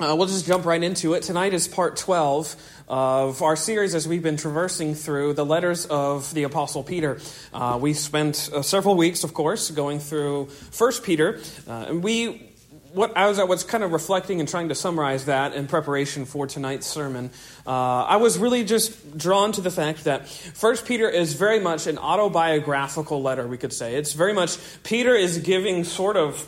Uh, we'll just jump right into it. Tonight is part 12 of our series as we've been traversing through the letters of the Apostle Peter. Uh, we spent uh, several weeks, of course, going through First Peter, uh, and we what I was kind of reflecting and trying to summarize that in preparation for tonight's sermon, uh, I was really just drawn to the fact that First Peter is very much an autobiographical letter. We could say it's very much Peter is giving sort of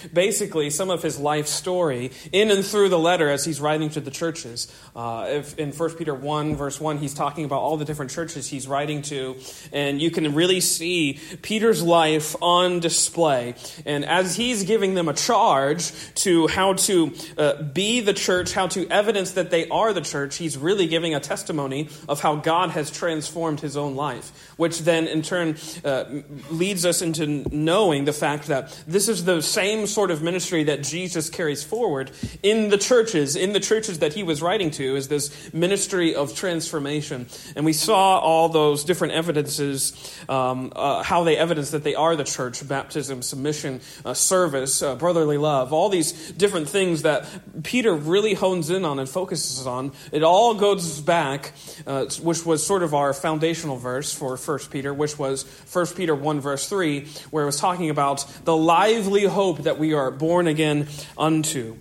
basically some of his life story in and through the letter as he's writing to the churches. Uh, if in First Peter one verse one, he's talking about all the different churches he's writing to, and you can really see Peter's life on display. And as he's giving them a charge to how to uh, be the church, how to evidence that they are the church, he's really giving a testimony of how God has transformed his own life, which then in turn uh, leads us into knowing the fact that this is the same sort of ministry that Jesus carries forward in the churches, in the churches that he was writing to, is this ministry of transformation. And we saw all those different evidences, um, uh, how they evidence that they are the church baptism, submission, uh, service, uh, brotherly love, all these different things that Peter really hones in on and focuses on. It all goes back, uh, which was sort of our foundational verse for 1 Peter, which was 1 Peter 1, verse 3, where it was talking about the lively hope that we are born again unto.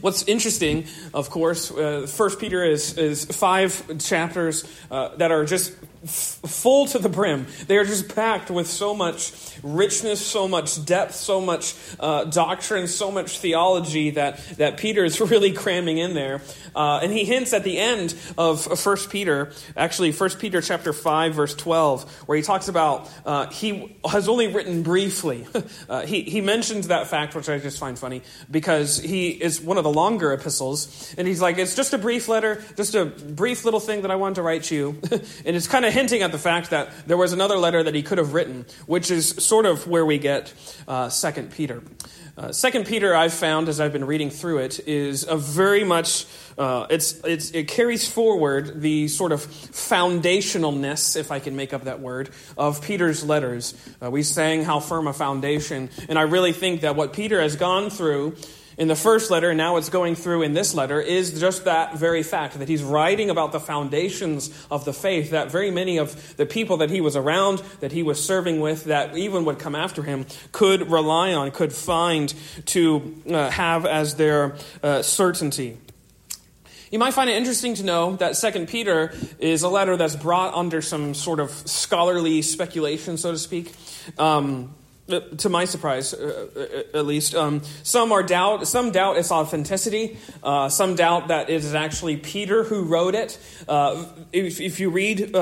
What's interesting, of course, uh, First Peter is is five chapters uh, that are just f- full to the brim. They are just packed with so much richness, so much depth, so much uh, doctrine, so much theology that, that Peter is really cramming in there. Uh, and he hints at the end of First Peter, actually First Peter chapter 5, verse 12, where he talks about uh, he has only written briefly. Uh, he, he mentions that fact, which I just find funny, because he is one of the longer epistles. And he's like, it's just a brief letter, just a brief little thing that I wanted to write you. and it's kind of hinting at the fact that there was another letter that he could have written, which is sort of where we get uh, 2 Peter. Uh, Second Peter, I've found as I've been reading through it, is a very much uh, it's, it's, it carries forward the sort of foundationalness, if I can make up that word, of Peter's letters. Uh, we sang how firm a foundation, and I really think that what Peter has gone through in the first letter, and now it's going through in this letter, is just that very fact that he's writing about the foundations of the faith that very many of the people that he was around, that he was serving with, that even would come after him, could rely on, could find to uh, have as their uh, certainty. You might find it interesting to know that Second Peter is a letter that's brought under some sort of scholarly speculation, so to speak. Um, to my surprise, uh, uh, at least, um, some are doubt. Some doubt its authenticity. Uh, some doubt that it is actually Peter who wrote it. Uh, if, if, you read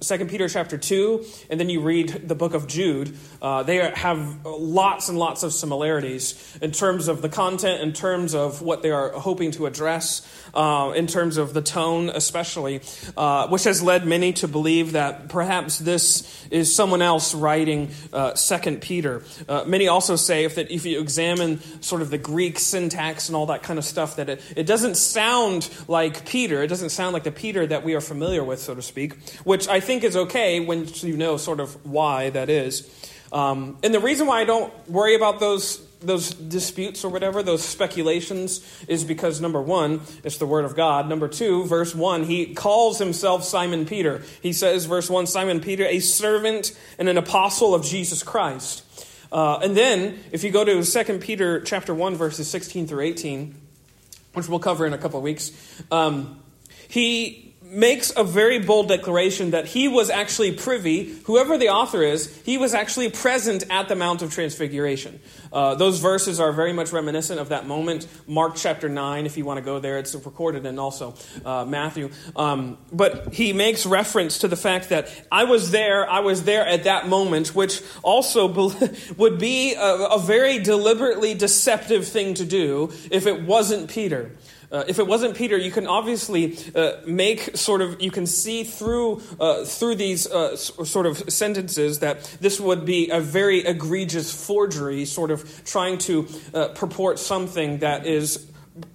Second Peter chapter two, and then you read the book of Jude, they have lots and lots of similarities in terms of the content, in terms of what they are hoping to address, Uh, in terms of the tone, especially, uh, which has led many to believe that perhaps this is someone else writing uh, Second Peter. Peter. Uh, many also say if that if you examine sort of the Greek syntax and all that kind of stuff, that it, it doesn't sound like Peter. It doesn't sound like the Peter that we are familiar with, so to speak, which I think is okay when you know sort of why that is. Um, and the reason why I don't worry about those those disputes or whatever, those speculations, is because number one, it's the Word of God. Number two, verse one, he calls himself Simon Peter. He says, verse one, Simon Peter, a servant and an apostle of Jesus Christ. Uh, and then, if you go to 2 Peter chapter 1, verses 16 through 18, which we'll cover in a couple of weeks, um, he makes a very bold declaration that he was actually privy, whoever the author is, he was actually present at the Mount of Transfiguration. Uh, those verses are very much reminiscent of that moment. Mark chapter 9, if you want to go there, it's recorded, and also uh, Matthew. Um, but he makes reference to the fact that I was there, I was there at that moment, which also would be a, a very deliberately deceptive thing to do if it wasn't Peter. Uh, if it wasn't Peter, you can obviously uh, make sort of, you can see through, uh, through these uh, sort of sentences that this would be a very egregious forgery, sort of trying to uh, purport something that is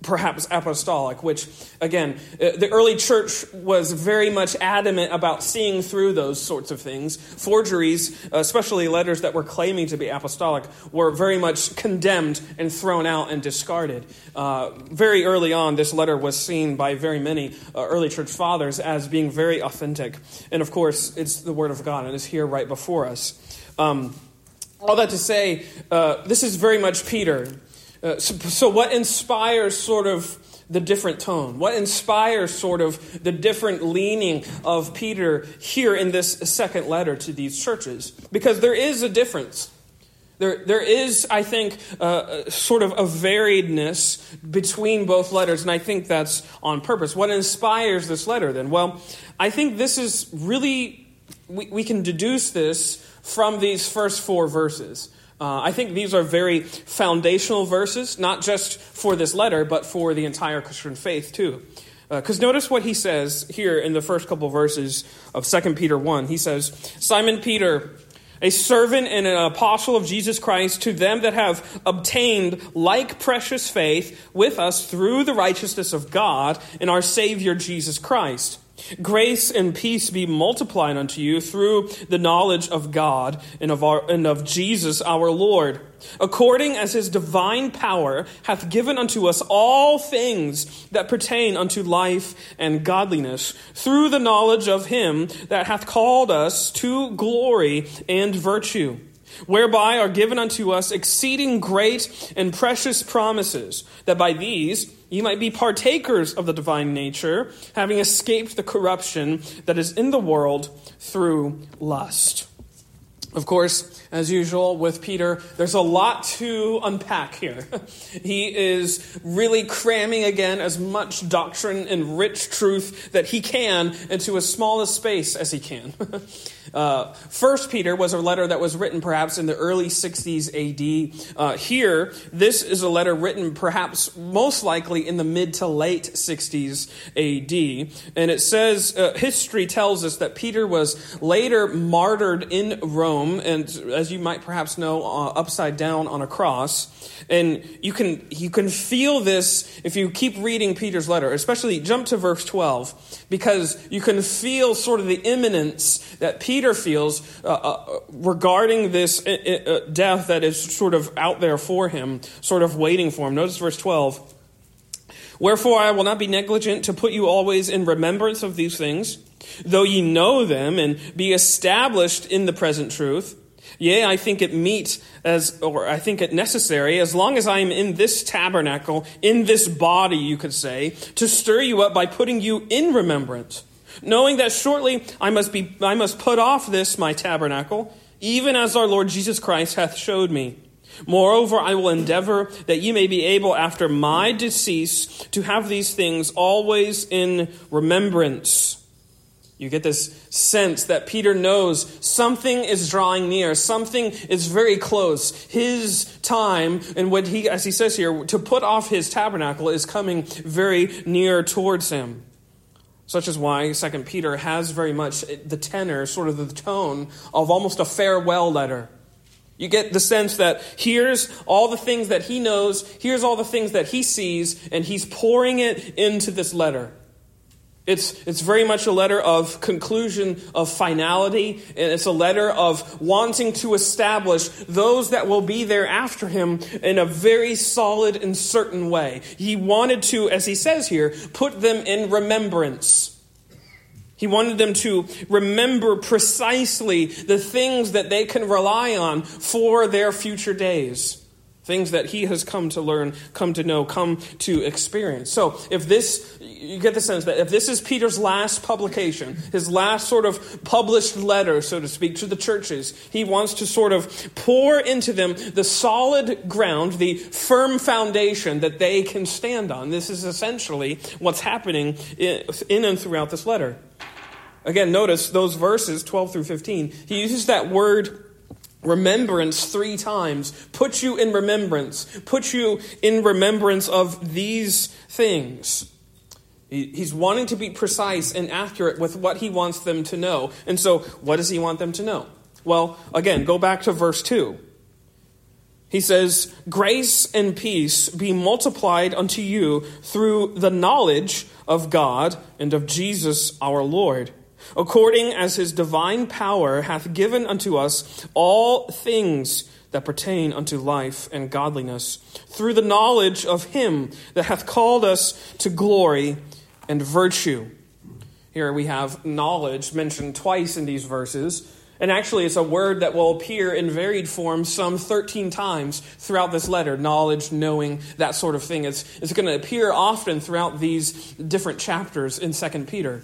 perhaps apostolic, which, again, uh, the early church was very much adamant about seeing through those sorts of things. Forgeries, especially letters that were claiming to be apostolic, were very much condemned and thrown out and discarded. Uh, very early on, this letter was seen by very many uh, early church fathers as being very authentic. And of course, it's the Word of God and it's here right before us. Um, all that to say, uh, this is very much Peter. Uh, so, so, what inspires sort of the different tone? What inspires sort of the different leaning of Peter here in this second letter to these churches? Because there is a difference. There, there is, I think, uh, sort of a variedness between both letters, and I think that's on purpose. What inspires this letter then? Well, I think this is really, we, we can deduce this from these first four verses. Uh, I think these are very foundational verses, not just for this letter, but for the entire Christian faith, too. Because uh, notice what he says here in the first couple verses of 2 Peter 1. He says, Simon Peter, a servant and an apostle of Jesus Christ, to them that have obtained like precious faith with us through the righteousness of God in our Savior Jesus Christ. Grace and peace be multiplied unto you through the knowledge of God and of, our, and of Jesus our Lord, according as his divine power hath given unto us all things that pertain unto life and godliness, through the knowledge of him that hath called us to glory and virtue whereby are given unto us exceeding great and precious promises, that by these ye might be partakers of the divine nature, having escaped the corruption that is in the world through lust. Of course, as usual with Peter, there's a lot to unpack here. he is really cramming again as much doctrine and rich truth that he can into as small a space as he can. Uh, First Peter was a letter that was written perhaps in the early 60s AD. Uh, here, this is a letter written perhaps most likely in the mid to late 60s AD. And it says, uh, history tells us that Peter was later martyred in Rome, and as you might perhaps know, uh, upside down on a cross. And you can, you can feel this if you keep reading Peter's letter, especially jump to verse 12, because you can feel sort of the imminence that Peter feels uh, uh, regarding this uh, uh, death that is sort of out there for him, sort of waiting for him. Notice verse 12. Wherefore I will not be negligent to put you always in remembrance of these things, though ye know them and be established in the present truth. Yea, I think it meet as, or I think it necessary, as long as I am in this tabernacle, in this body, you could say, to stir you up by putting you in remembrance, knowing that shortly I must be, I must put off this my tabernacle, even as our Lord Jesus Christ hath showed me. Moreover, I will endeavor that ye may be able after my decease to have these things always in remembrance you get this sense that Peter knows something is drawing near, something is very close. His time, and what he, as he says here, to put off his tabernacle is coming very near towards him. Such is why Second Peter has very much the tenor, sort of the tone of almost a farewell letter. You get the sense that here's all the things that he knows, here's all the things that he sees, and he's pouring it into this letter. It's, it's very much a letter of conclusion, of finality, and it's a letter of wanting to establish those that will be there after him in a very solid and certain way. He wanted to, as he says here, put them in remembrance. He wanted them to remember precisely the things that they can rely on for their future days. Things that he has come to learn, come to know, come to experience. So, if this, you get the sense that if this is Peter's last publication, his last sort of published letter, so to speak, to the churches, he wants to sort of pour into them the solid ground, the firm foundation that they can stand on. This is essentially what's happening in and throughout this letter. Again, notice those verses, 12 through 15. He uses that word remembrance three times. Put you in remembrance. Put you in remembrance of these things. He's wanting to be precise and accurate with what he wants them to know. And so, what does he want them to know? Well, again, go back to verse 2. He says, Grace and peace be multiplied unto you through the knowledge of God and of Jesus our Lord, according as his divine power hath given unto us all things that pertain unto life and godliness, through the knowledge of him that hath called us to glory and virtue. Here we have knowledge mentioned twice in these verses. And actually, it's a word that will appear in varied forms some 13 times throughout this letter knowledge, knowing, that sort of thing. It's, it's going to appear often throughout these different chapters in 2 Peter.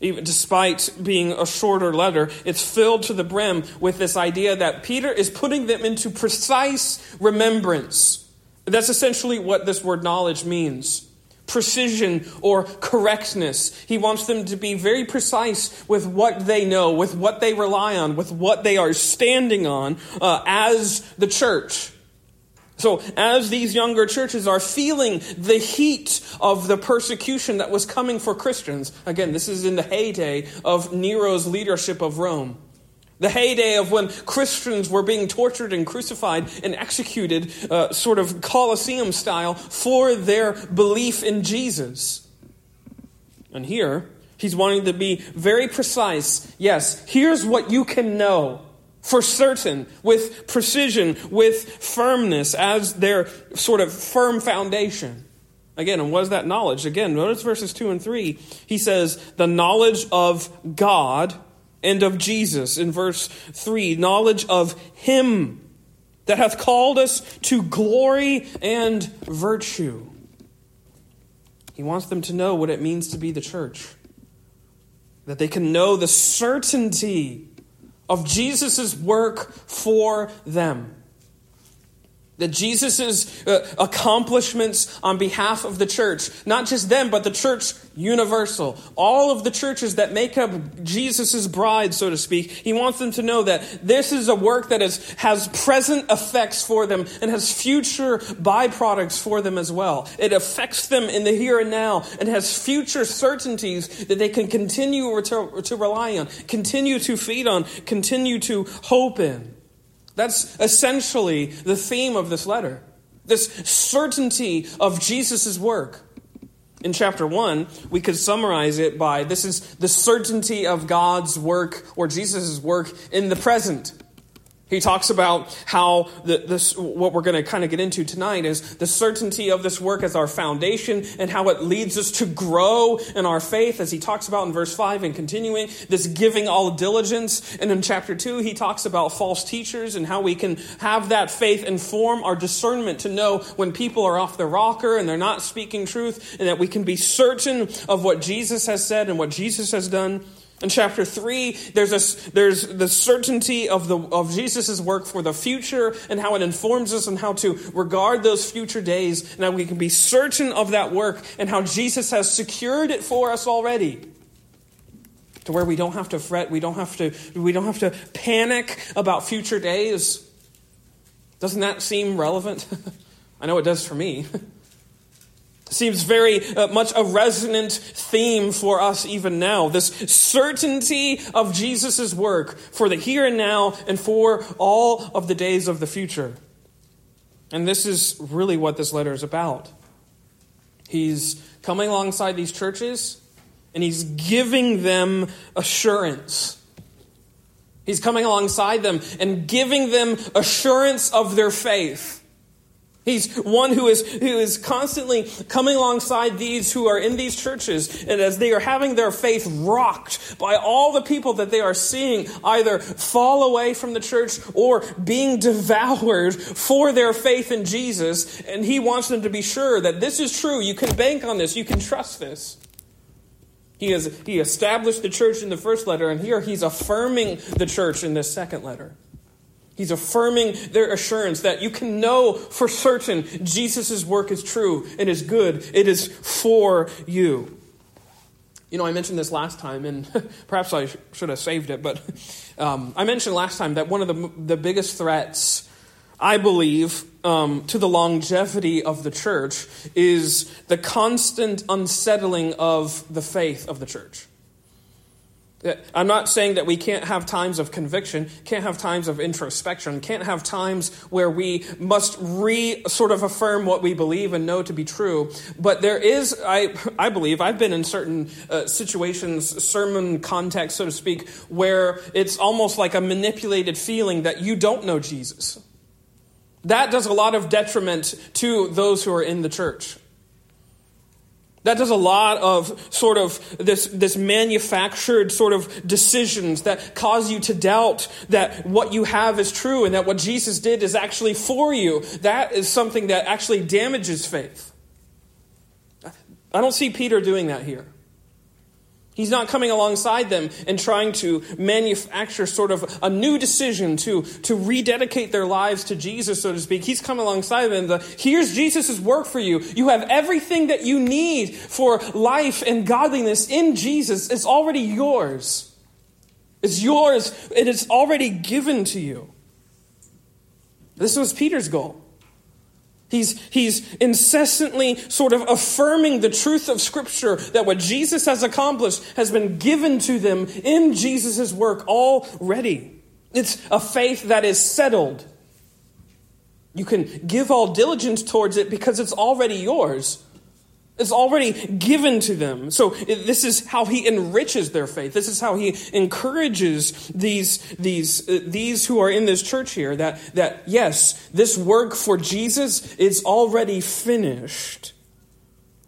Even despite being a shorter letter, it's filled to the brim with this idea that Peter is putting them into precise remembrance. That's essentially what this word knowledge means precision or correctness. He wants them to be very precise with what they know, with what they rely on, with what they are standing on uh, as the church. So, as these younger churches are feeling the heat of the persecution that was coming for Christians, again, this is in the heyday of Nero's leadership of Rome. The heyday of when Christians were being tortured and crucified and executed, uh, sort of Colosseum style, for their belief in Jesus. And here, he's wanting to be very precise. Yes, here's what you can know for certain, with precision, with firmness, as their sort of firm foundation. Again, and what is that knowledge? Again, notice verses 2 and 3. He says, the knowledge of God and of Jesus. In verse 3, knowledge of Him that hath called us to glory and virtue. He wants them to know what it means to be the church, that they can know the certainty of Jesus' work for them that Jesus' uh, accomplishments on behalf of the church, not just them, but the church universal, all of the churches that make up Jesus' bride, so to speak, he wants them to know that this is a work that is, has present effects for them and has future byproducts for them as well. It affects them in the here and now and has future certainties that they can continue to, to rely on, continue to feed on, continue to hope in. That's essentially the theme of this letter. This certainty of Jesus' work. In chapter 1, we could summarize it by this is the certainty of God's work or Jesus' work in the present. He talks about how the, this, what we're going to kind of get into tonight is the certainty of this work as our foundation and how it leads us to grow in our faith, as he talks about in verse 5 and continuing, this giving all diligence. And in chapter 2, he talks about false teachers and how we can have that faith inform our discernment to know when people are off the rocker and they're not speaking truth, and that we can be certain of what Jesus has said and what Jesus has done. In chapter 3, there's, a, there's the certainty of, the, of Jesus' work for the future and how it informs us and how to regard those future days and how we can be certain of that work and how Jesus has secured it for us already. To where we don't have to fret, we don't have to, we don't have to panic about future days. Doesn't that seem relevant? I know it does for me. Seems very uh, much a resonant theme for us even now. This certainty of Jesus' work for the here and now and for all of the days of the future. And this is really what this letter is about. He's coming alongside these churches and he's giving them assurance. He's coming alongside them and giving them assurance of their faith. He's one who is, who is constantly coming alongside these who are in these churches, and as they are having their faith rocked by all the people that they are seeing either fall away from the church or being devoured for their faith in Jesus, and he wants them to be sure that this is true. You can bank on this, you can trust this. He, has, he established the church in the first letter, and here he's affirming the church in this second letter. He's affirming their assurance that you can know for certain Jesus' work is true, it is good, it is for you. You know, I mentioned this last time, and perhaps I should have saved it, but um, I mentioned last time that one of the, the biggest threats, I believe, um, to the longevity of the church is the constant unsettling of the faith of the church. I'm not saying that we can't have times of conviction, can't have times of introspection, can't have times where we must re sort of affirm what we believe and know to be true. But there is, I, I believe, I've been in certain uh, situations, sermon context, so to speak, where it's almost like a manipulated feeling that you don't know Jesus. That does a lot of detriment to those who are in the church. That does a lot of sort of this, this manufactured sort of decisions that cause you to doubt that what you have is true and that what Jesus did is actually for you. That is something that actually damages faith. I don't see Peter doing that here. He's not coming alongside them and trying to manufacture sort of a new decision to, to rededicate their lives to Jesus, so to speak. He's coming alongside them. The, Here's Jesus' work for you. You have everything that you need for life and godliness in Jesus. It's already yours. It's yours. It is already given to you. This was Peter's goal. He's, he's incessantly sort of affirming the truth of Scripture that what Jesus has accomplished has been given to them in Jesus' work already. It's a faith that is settled. You can give all diligence towards it because it's already yours. It's already given to them. So this is how he enriches their faith. This is how he encourages these, these, uh, these who are in this church here that, that yes, this work for Jesus is already finished.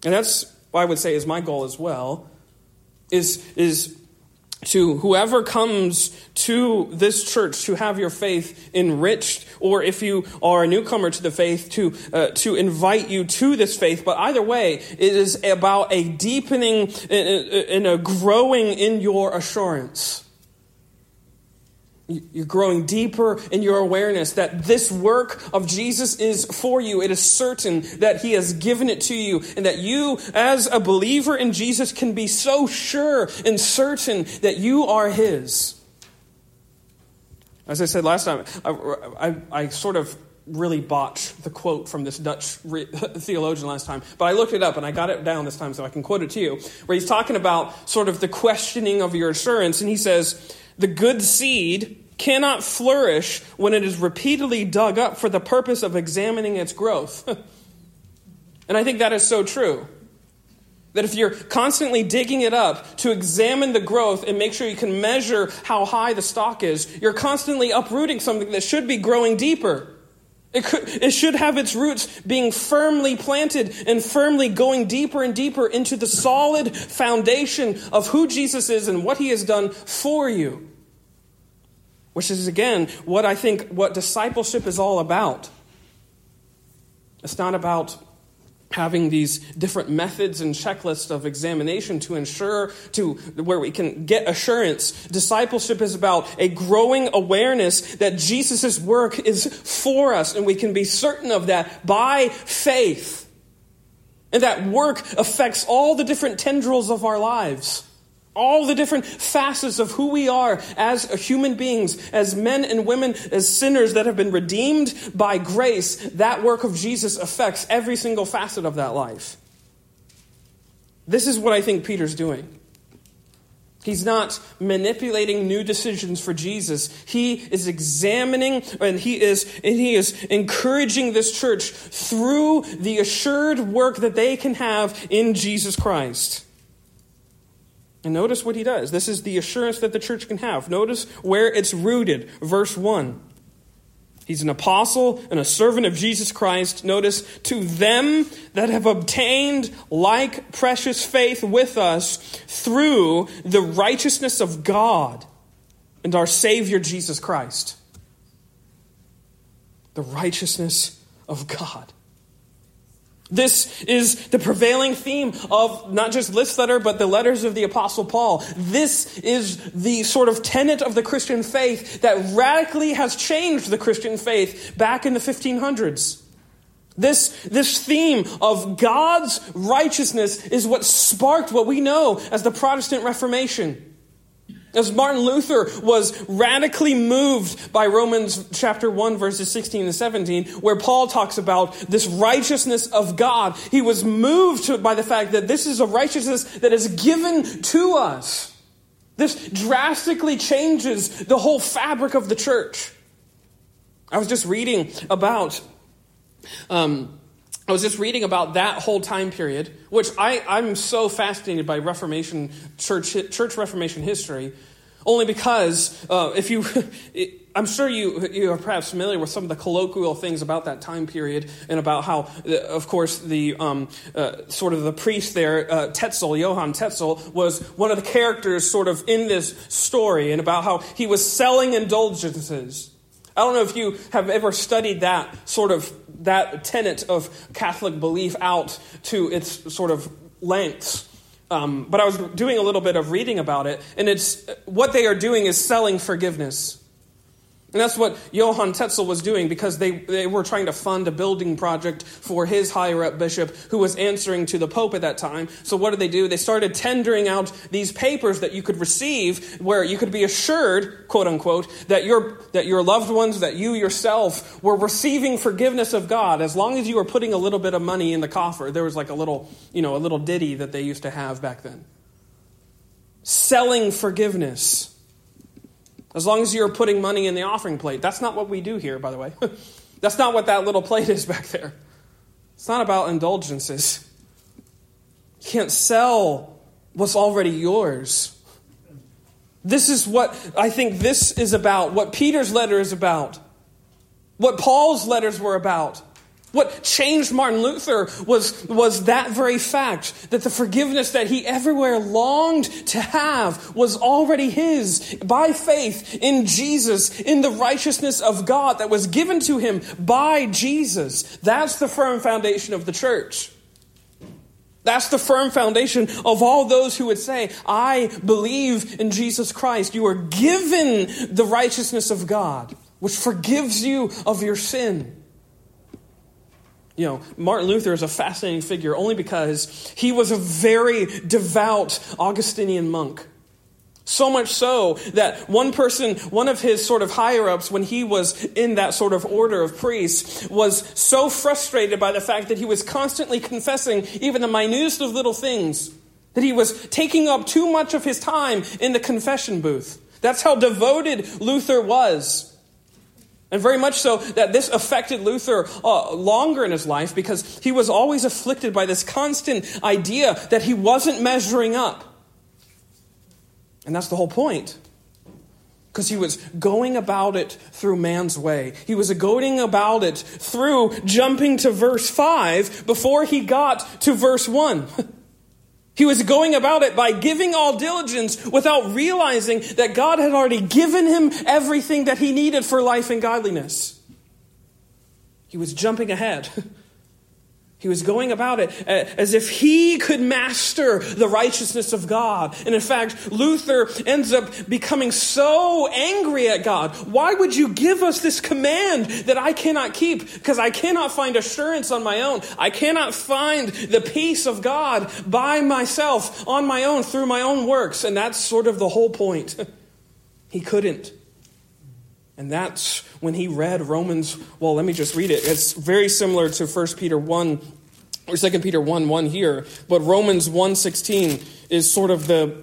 And that's what I would say is my goal as well, is, is to whoever comes to this church to have your faith enriched, or if you are a newcomer to the faith, to, uh, to invite you to this faith. But either way, it is about a deepening and a growing in your assurance. You're growing deeper in your awareness that this work of Jesus is for you. It is certain that He has given it to you, and that you, as a believer in Jesus, can be so sure and certain that you are His. As I said last time, I, I, I sort of really botched the quote from this Dutch theologian last time, but I looked it up and I got it down this time so I can quote it to you, where he's talking about sort of the questioning of your assurance, and he says, the good seed cannot flourish when it is repeatedly dug up for the purpose of examining its growth. and I think that is so true. That if you're constantly digging it up to examine the growth and make sure you can measure how high the stock is, you're constantly uprooting something that should be growing deeper. It, could, it should have its roots being firmly planted and firmly going deeper and deeper into the solid foundation of who Jesus is and what he has done for you. Which is, again, what I think what discipleship is all about. It's not about having these different methods and checklists of examination to ensure to where we can get assurance. Discipleship is about a growing awareness that jesus' work is for us and we can be certain of that by faith. And that work affects all the different tendrils of our lives all the different facets of who we are as human beings, as men and women, as sinners that have been redeemed by grace, that work of Jesus affects every single facet of that life. This is what I think Peter's doing. He's not manipulating new decisions for Jesus. He is examining and he is, and he is encouraging this church through the assured work that they can have in Jesus Christ. And notice what he does. This is the assurance that the church can have. Notice where it's rooted. Verse 1. He's an apostle and a servant of Jesus Christ. Notice, to them that have obtained like precious faith with us through the righteousness of God and our Savior Jesus Christ. The righteousness of God. This is the prevailing theme of not just this letter, but the letters of the Apostle Paul. This is the sort of tenet of the Christian faith that radically has changed the Christian faith back in the 1500s. This, this theme of God's righteousness is what sparked what we know as the Protestant Reformation. As Martin Luther was radically moved by Romans chapter 1 verses 16 and 17, where Paul talks about this righteousness of God, he was moved by the fact that this is a righteousness that is given to us. This drastically changes the whole fabric of the church. I was just reading about. Um, I was just reading about that whole time period, which I, I'm so fascinated by Reformation church church Reformation history, only because uh, if you, I'm sure you you are perhaps familiar with some of the colloquial things about that time period and about how, uh, of course, the um, uh, sort of the priest there, uh, Tetzel, Johann Tetzel, was one of the characters sort of in this story, and about how he was selling indulgences. I don't know if you have ever studied that sort of that tenet of Catholic belief out to its sort of lengths. Um, but I was doing a little bit of reading about it, and it's what they are doing is selling forgiveness. And that's what Johann Tetzel was doing because they, they were trying to fund a building project for his higher up bishop who was answering to the Pope at that time. So, what did they do? They started tendering out these papers that you could receive where you could be assured, quote unquote, that your, that your loved ones, that you yourself were receiving forgiveness of God as long as you were putting a little bit of money in the coffer. There was like a little, you know, a little ditty that they used to have back then. Selling forgiveness. As long as you're putting money in the offering plate. That's not what we do here, by the way. That's not what that little plate is back there. It's not about indulgences. You can't sell what's already yours. This is what I think this is about, what Peter's letter is about, what Paul's letters were about. What changed Martin Luther was, was that very fact that the forgiveness that he everywhere longed to have was already his by faith in Jesus, in the righteousness of God that was given to him by Jesus. That's the firm foundation of the church. That's the firm foundation of all those who would say, I believe in Jesus Christ. You are given the righteousness of God, which forgives you of your sin. You know, Martin Luther is a fascinating figure only because he was a very devout Augustinian monk. So much so that one person, one of his sort of higher ups, when he was in that sort of order of priests, was so frustrated by the fact that he was constantly confessing even the minutest of little things, that he was taking up too much of his time in the confession booth. That's how devoted Luther was. And very much so that this affected Luther uh, longer in his life because he was always afflicted by this constant idea that he wasn't measuring up. And that's the whole point. Because he was going about it through man's way. He was going about it through jumping to verse 5 before he got to verse 1. He was going about it by giving all diligence without realizing that God had already given him everything that he needed for life and godliness. He was jumping ahead. He was going about it eh, as if he could master the righteousness of God. And in fact, Luther ends up becoming so angry at God. Why would you give us this command that I cannot keep? Because I cannot find assurance on my own. I cannot find the peace of God by myself, on my own, through my own works. And that's sort of the whole point. he couldn't. And that's when he read Romans. Well, let me just read it. It's very similar to 1 Peter 1 or 2 Peter 1 1 here, but Romans 1:16 is sort of the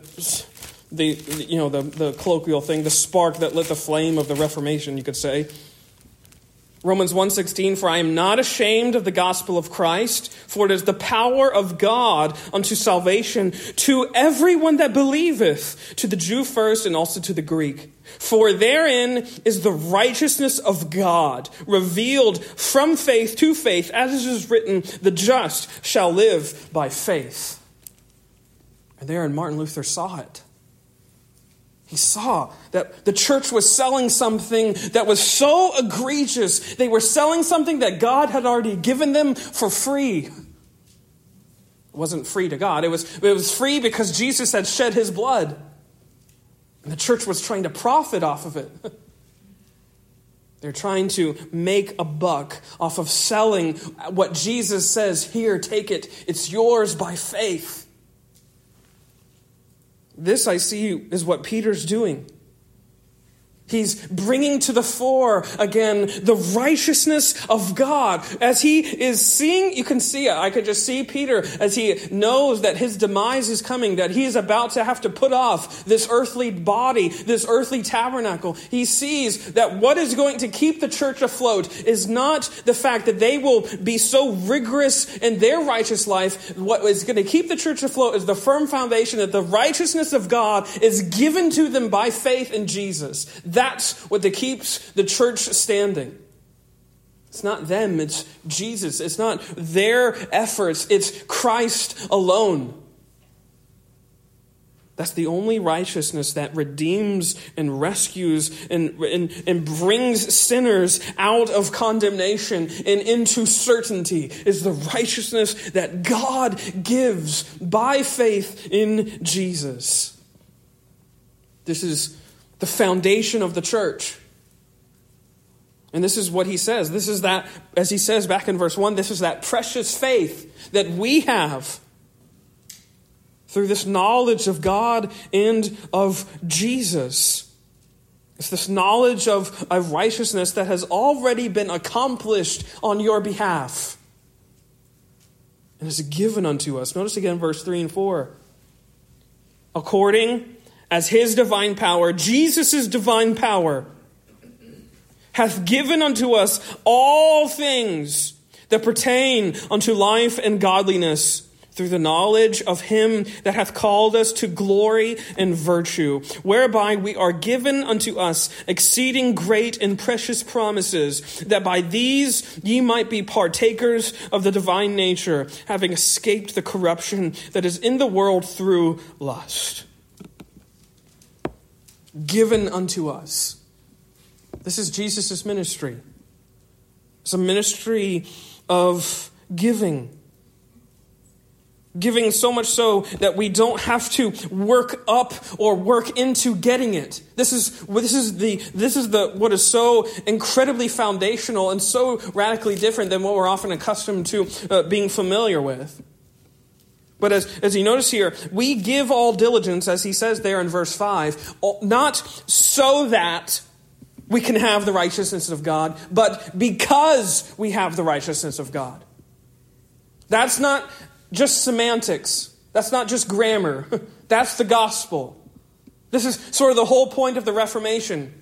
the you know the, the colloquial thing, the spark that lit the flame of the Reformation, you could say. Romans 1:16 for I am not ashamed of the gospel of Christ for it is the power of God unto salvation to everyone that believeth to the Jew first and also to the Greek. For therein is the righteousness of God revealed from faith to faith as it is written the just shall live by faith and there Martin Luther saw it he saw that the church was selling something that was so egregious. They were selling something that God had already given them for free. It wasn't free to God, it was, it was free because Jesus had shed his blood. And the church was trying to profit off of it. They're trying to make a buck off of selling what Jesus says here, take it, it's yours by faith. This, I see, is what Peter's doing. He's bringing to the fore again the righteousness of God. As he is seeing, you can see it. I could just see Peter as he knows that his demise is coming, that he is about to have to put off this earthly body, this earthly tabernacle. He sees that what is going to keep the church afloat is not the fact that they will be so rigorous in their righteous life. What is going to keep the church afloat is the firm foundation that the righteousness of God is given to them by faith in Jesus. That's what keeps the church standing. It's not them, it's Jesus. It's not their efforts, it's Christ alone. That's the only righteousness that redeems and rescues and, and, and brings sinners out of condemnation and into certainty, is the righteousness that God gives by faith in Jesus. This is the foundation of the church. And this is what he says. This is that, as he says back in verse 1, this is that precious faith that we have through this knowledge of God and of Jesus. It's this knowledge of, of righteousness that has already been accomplished on your behalf and is given unto us. Notice again verse 3 and 4. According as his divine power, Jesus' divine power, hath given unto us all things that pertain unto life and godliness through the knowledge of him that hath called us to glory and virtue, whereby we are given unto us exceeding great and precious promises, that by these ye might be partakers of the divine nature, having escaped the corruption that is in the world through lust given unto us. This is Jesus' ministry. It's a ministry of giving. Giving so much so that we don't have to work up or work into getting it. This is, this is the, this is the, what is so incredibly foundational and so radically different than what we're often accustomed to uh, being familiar with. But as, as you notice here, we give all diligence, as he says there in verse 5, not so that we can have the righteousness of God, but because we have the righteousness of God. That's not just semantics. That's not just grammar. That's the gospel. This is sort of the whole point of the Reformation.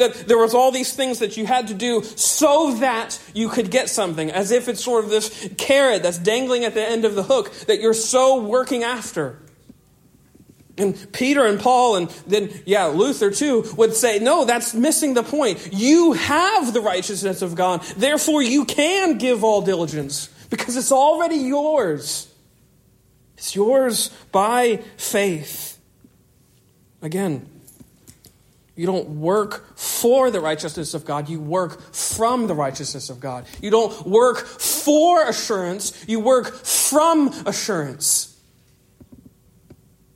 That there was all these things that you had to do so that you could get something, as if it's sort of this carrot that's dangling at the end of the hook that you're so working after. And Peter and Paul, and then, yeah, Luther too, would say, no, that's missing the point. You have the righteousness of God. Therefore, you can give all diligence because it's already yours. It's yours by faith. Again, you don't work for the righteousness of God, you work from the righteousness of God. You don't work for assurance, you work from assurance.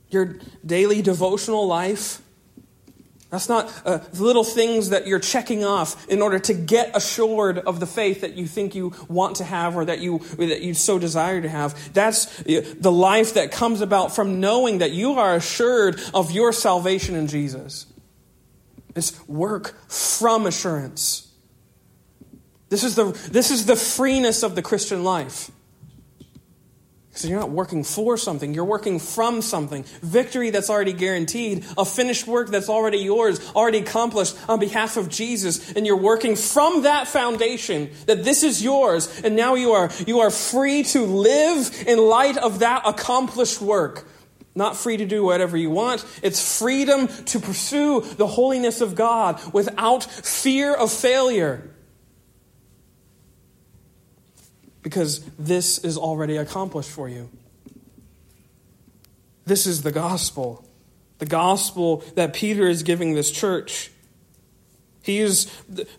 Your daily devotional life, that's not uh, little things that you're checking off in order to get assured of the faith that you think you want to have or that you, that you so desire to have. That's the life that comes about from knowing that you are assured of your salvation in Jesus. It's work from assurance. This is the, this is the freeness of the Christian life. Because you're not working for something, you're working from something. Victory that's already guaranteed, a finished work that's already yours, already accomplished on behalf of Jesus, and you're working from that foundation that this is yours, and now you are, you are free to live in light of that accomplished work. Not free to do whatever you want. It's freedom to pursue the holiness of God without fear of failure. Because this is already accomplished for you. This is the gospel. The gospel that Peter is giving this church. He is,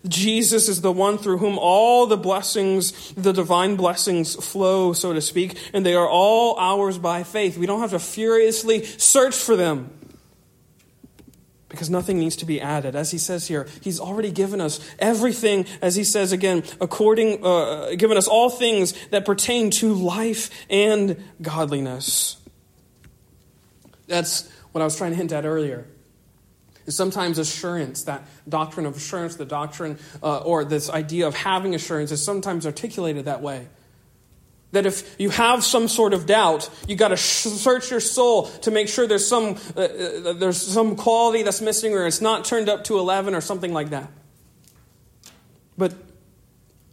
Jesus is the one through whom all the blessings, the divine blessings flow, so to speak, and they are all ours by faith. We don't have to furiously search for them because nothing needs to be added. As he says here, he's already given us everything, as he says again, according, uh, given us all things that pertain to life and godliness. That's what I was trying to hint at earlier Sometimes assurance, that doctrine of assurance, the doctrine uh, or this idea of having assurance is sometimes articulated that way. That if you have some sort of doubt, you got to search your soul to make sure there's some, uh, uh, there's some quality that's missing or it's not turned up to 11 or something like that. But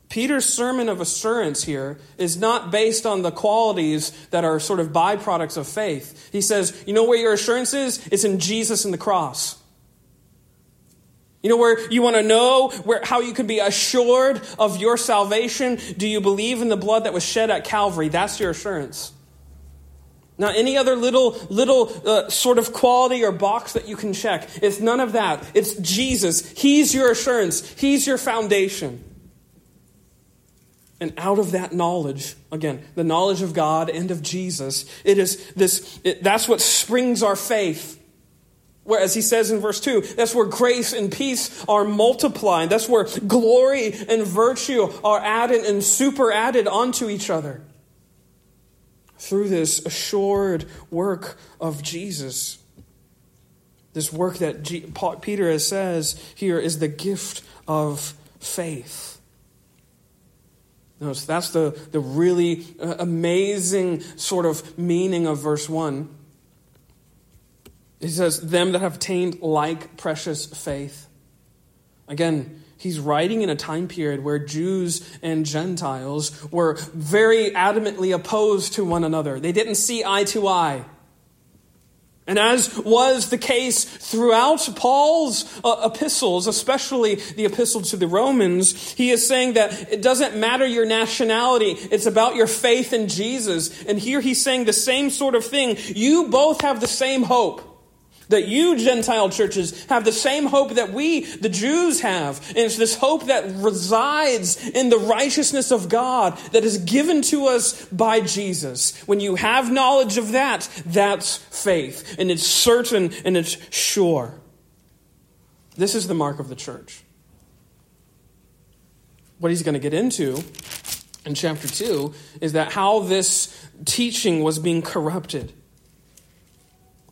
Peter's sermon of assurance here is not based on the qualities that are sort of byproducts of faith. He says, you know where your assurance is? It's in Jesus and the cross. You know where you want to know where, how you can be assured of your salvation? Do you believe in the blood that was shed at Calvary? That's your assurance. Now, any other little, little uh, sort of quality or box that you can check, it's none of that. It's Jesus. He's your assurance. He's your foundation. And out of that knowledge, again, the knowledge of God and of Jesus, it is this, it, that's what springs our faith. Where, as he says in verse 2, that's where grace and peace are multiplied. That's where glory and virtue are added and super added onto each other. Through this assured work of Jesus. This work that G- Peter says here is the gift of faith. Notice that's the, the really uh, amazing sort of meaning of verse 1. He says, Them that have attained like precious faith. Again, he's writing in a time period where Jews and Gentiles were very adamantly opposed to one another. They didn't see eye to eye. And as was the case throughout Paul's uh, epistles, especially the epistle to the Romans, he is saying that it doesn't matter your nationality, it's about your faith in Jesus. And here he's saying the same sort of thing. You both have the same hope. That you, Gentile churches, have the same hope that we, the Jews, have. And it's this hope that resides in the righteousness of God that is given to us by Jesus. When you have knowledge of that, that's faith. And it's certain and it's sure. This is the mark of the church. What he's going to get into in chapter 2 is that how this teaching was being corrupted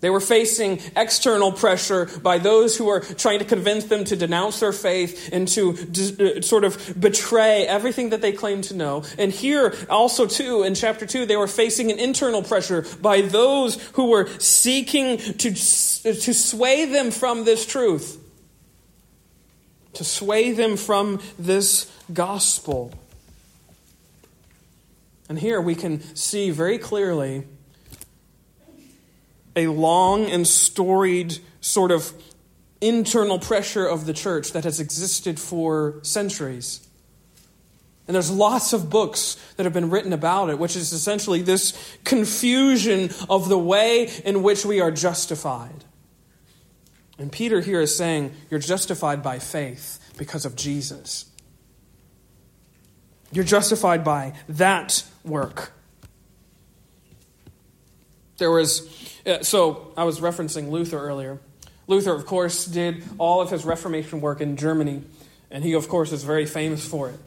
they were facing external pressure by those who were trying to convince them to denounce their faith and to d- uh, sort of betray everything that they claimed to know. And here, also, too, in chapter 2, they were facing an internal pressure by those who were seeking to, to sway them from this truth, to sway them from this gospel. And here we can see very clearly a long and storied sort of internal pressure of the church that has existed for centuries. And there's lots of books that have been written about it, which is essentially this confusion of the way in which we are justified. And Peter here is saying, You're justified by faith because of Jesus. You're justified by that work. There was uh, so I was referencing Luther earlier. Luther, of course, did all of his Reformation work in Germany, and he, of course, is very famous for it.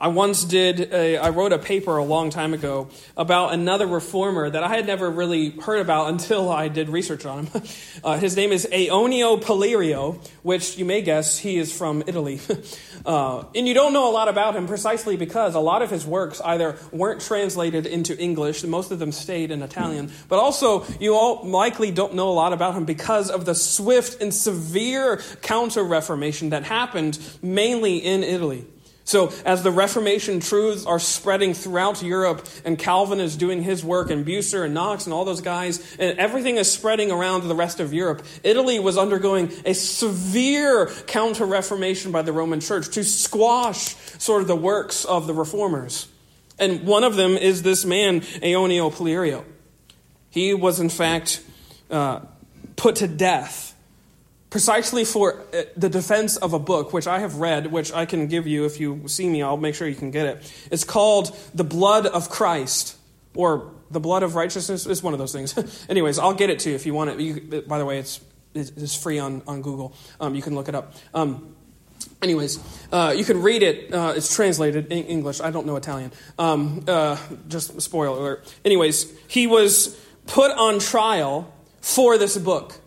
I once did, a, I wrote a paper a long time ago about another reformer that I had never really heard about until I did research on him. Uh, his name is Aonio Paleario, which you may guess he is from Italy. Uh, and you don't know a lot about him precisely because a lot of his works either weren't translated into English, most of them stayed in Italian, but also you all likely don't know a lot about him because of the swift and severe counter reformation that happened mainly in Italy. So, as the Reformation truths are spreading throughout Europe, and Calvin is doing his work, and Bucer and Knox and all those guys, and everything is spreading around the rest of Europe, Italy was undergoing a severe counter Reformation by the Roman Church to squash sort of the works of the reformers. And one of them is this man, Aonio Paleario. He was, in fact, uh, put to death precisely for uh, the defense of a book, which I have read, which I can give you if you see me, I'll make sure you can get it. It's called The Blood of Christ, or The Blood of Righteousness. It's one of those things. Anyways, I'll get it to you if you want it. You, by the way, it's, it's free on, on Google. Um, you can look it up. Um, anyways, uh, you can read it. Uh, it's translated in English. I don't know Italian. Um, uh, just spoiler alert. Anyways, he was put on trial for this book.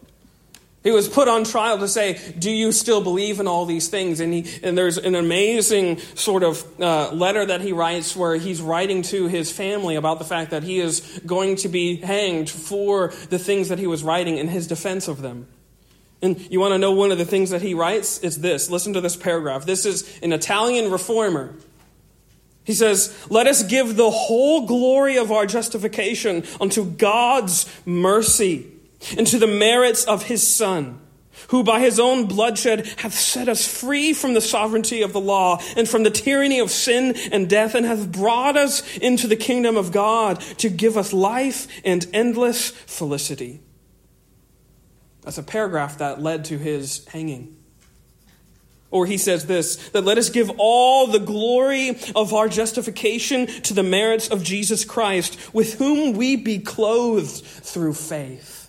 He was put on trial to say, Do you still believe in all these things? And, he, and there's an amazing sort of uh, letter that he writes where he's writing to his family about the fact that he is going to be hanged for the things that he was writing in his defense of them. And you want to know one of the things that he writes? It's this. Listen to this paragraph. This is an Italian reformer. He says, Let us give the whole glory of our justification unto God's mercy and to the merits of his Son, who by his own bloodshed hath set us free from the sovereignty of the law and from the tyranny of sin and death, and hath brought us into the kingdom of God to give us life and endless felicity. That's a paragraph that led to his hanging. Or he says this that let us give all the glory of our justification to the merits of Jesus Christ, with whom we be clothed through faith.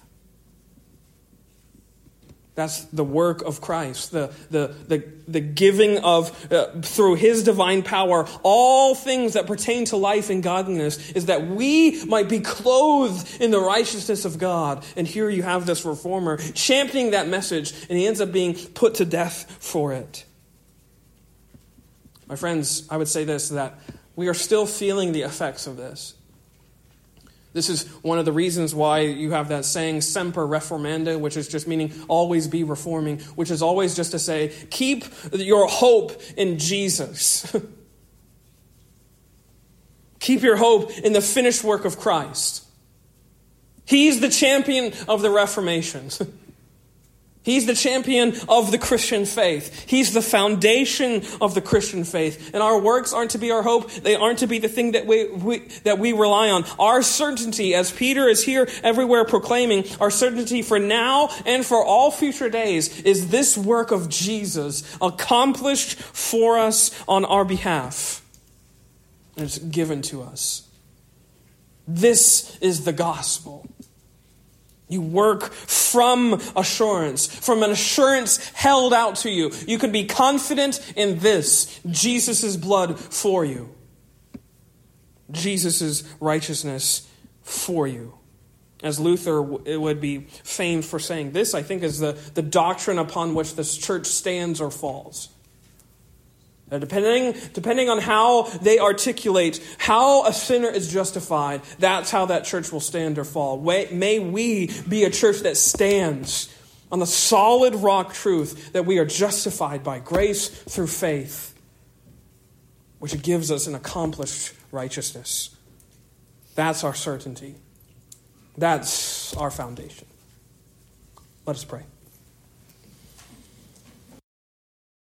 That's the work of Christ, the, the, the, the giving of, uh, through his divine power, all things that pertain to life and godliness, is that we might be clothed in the righteousness of God. And here you have this reformer championing that message, and he ends up being put to death for it. My friends, I would say this that we are still feeling the effects of this. This is one of the reasons why you have that saying, semper reformanda, which is just meaning always be reforming, which is always just to say, keep your hope in Jesus. keep your hope in the finished work of Christ. He's the champion of the Reformation. He's the champion of the Christian faith. He's the foundation of the Christian faith. And our works aren't to be our hope. They aren't to be the thing that we, we, that we rely on. Our certainty, as Peter is here everywhere proclaiming, our certainty for now and for all future days is this work of Jesus accomplished for us on our behalf. And it's given to us. This is the gospel. You work from assurance, from an assurance held out to you. You can be confident in this Jesus' blood for you, Jesus' righteousness for you. As Luther would be famed for saying, this, I think, is the, the doctrine upon which this church stands or falls. Now, depending, depending on how they articulate how a sinner is justified, that's how that church will stand or fall. May we be a church that stands on the solid rock truth that we are justified by grace through faith, which gives us an accomplished righteousness. That's our certainty. That's our foundation. Let us pray.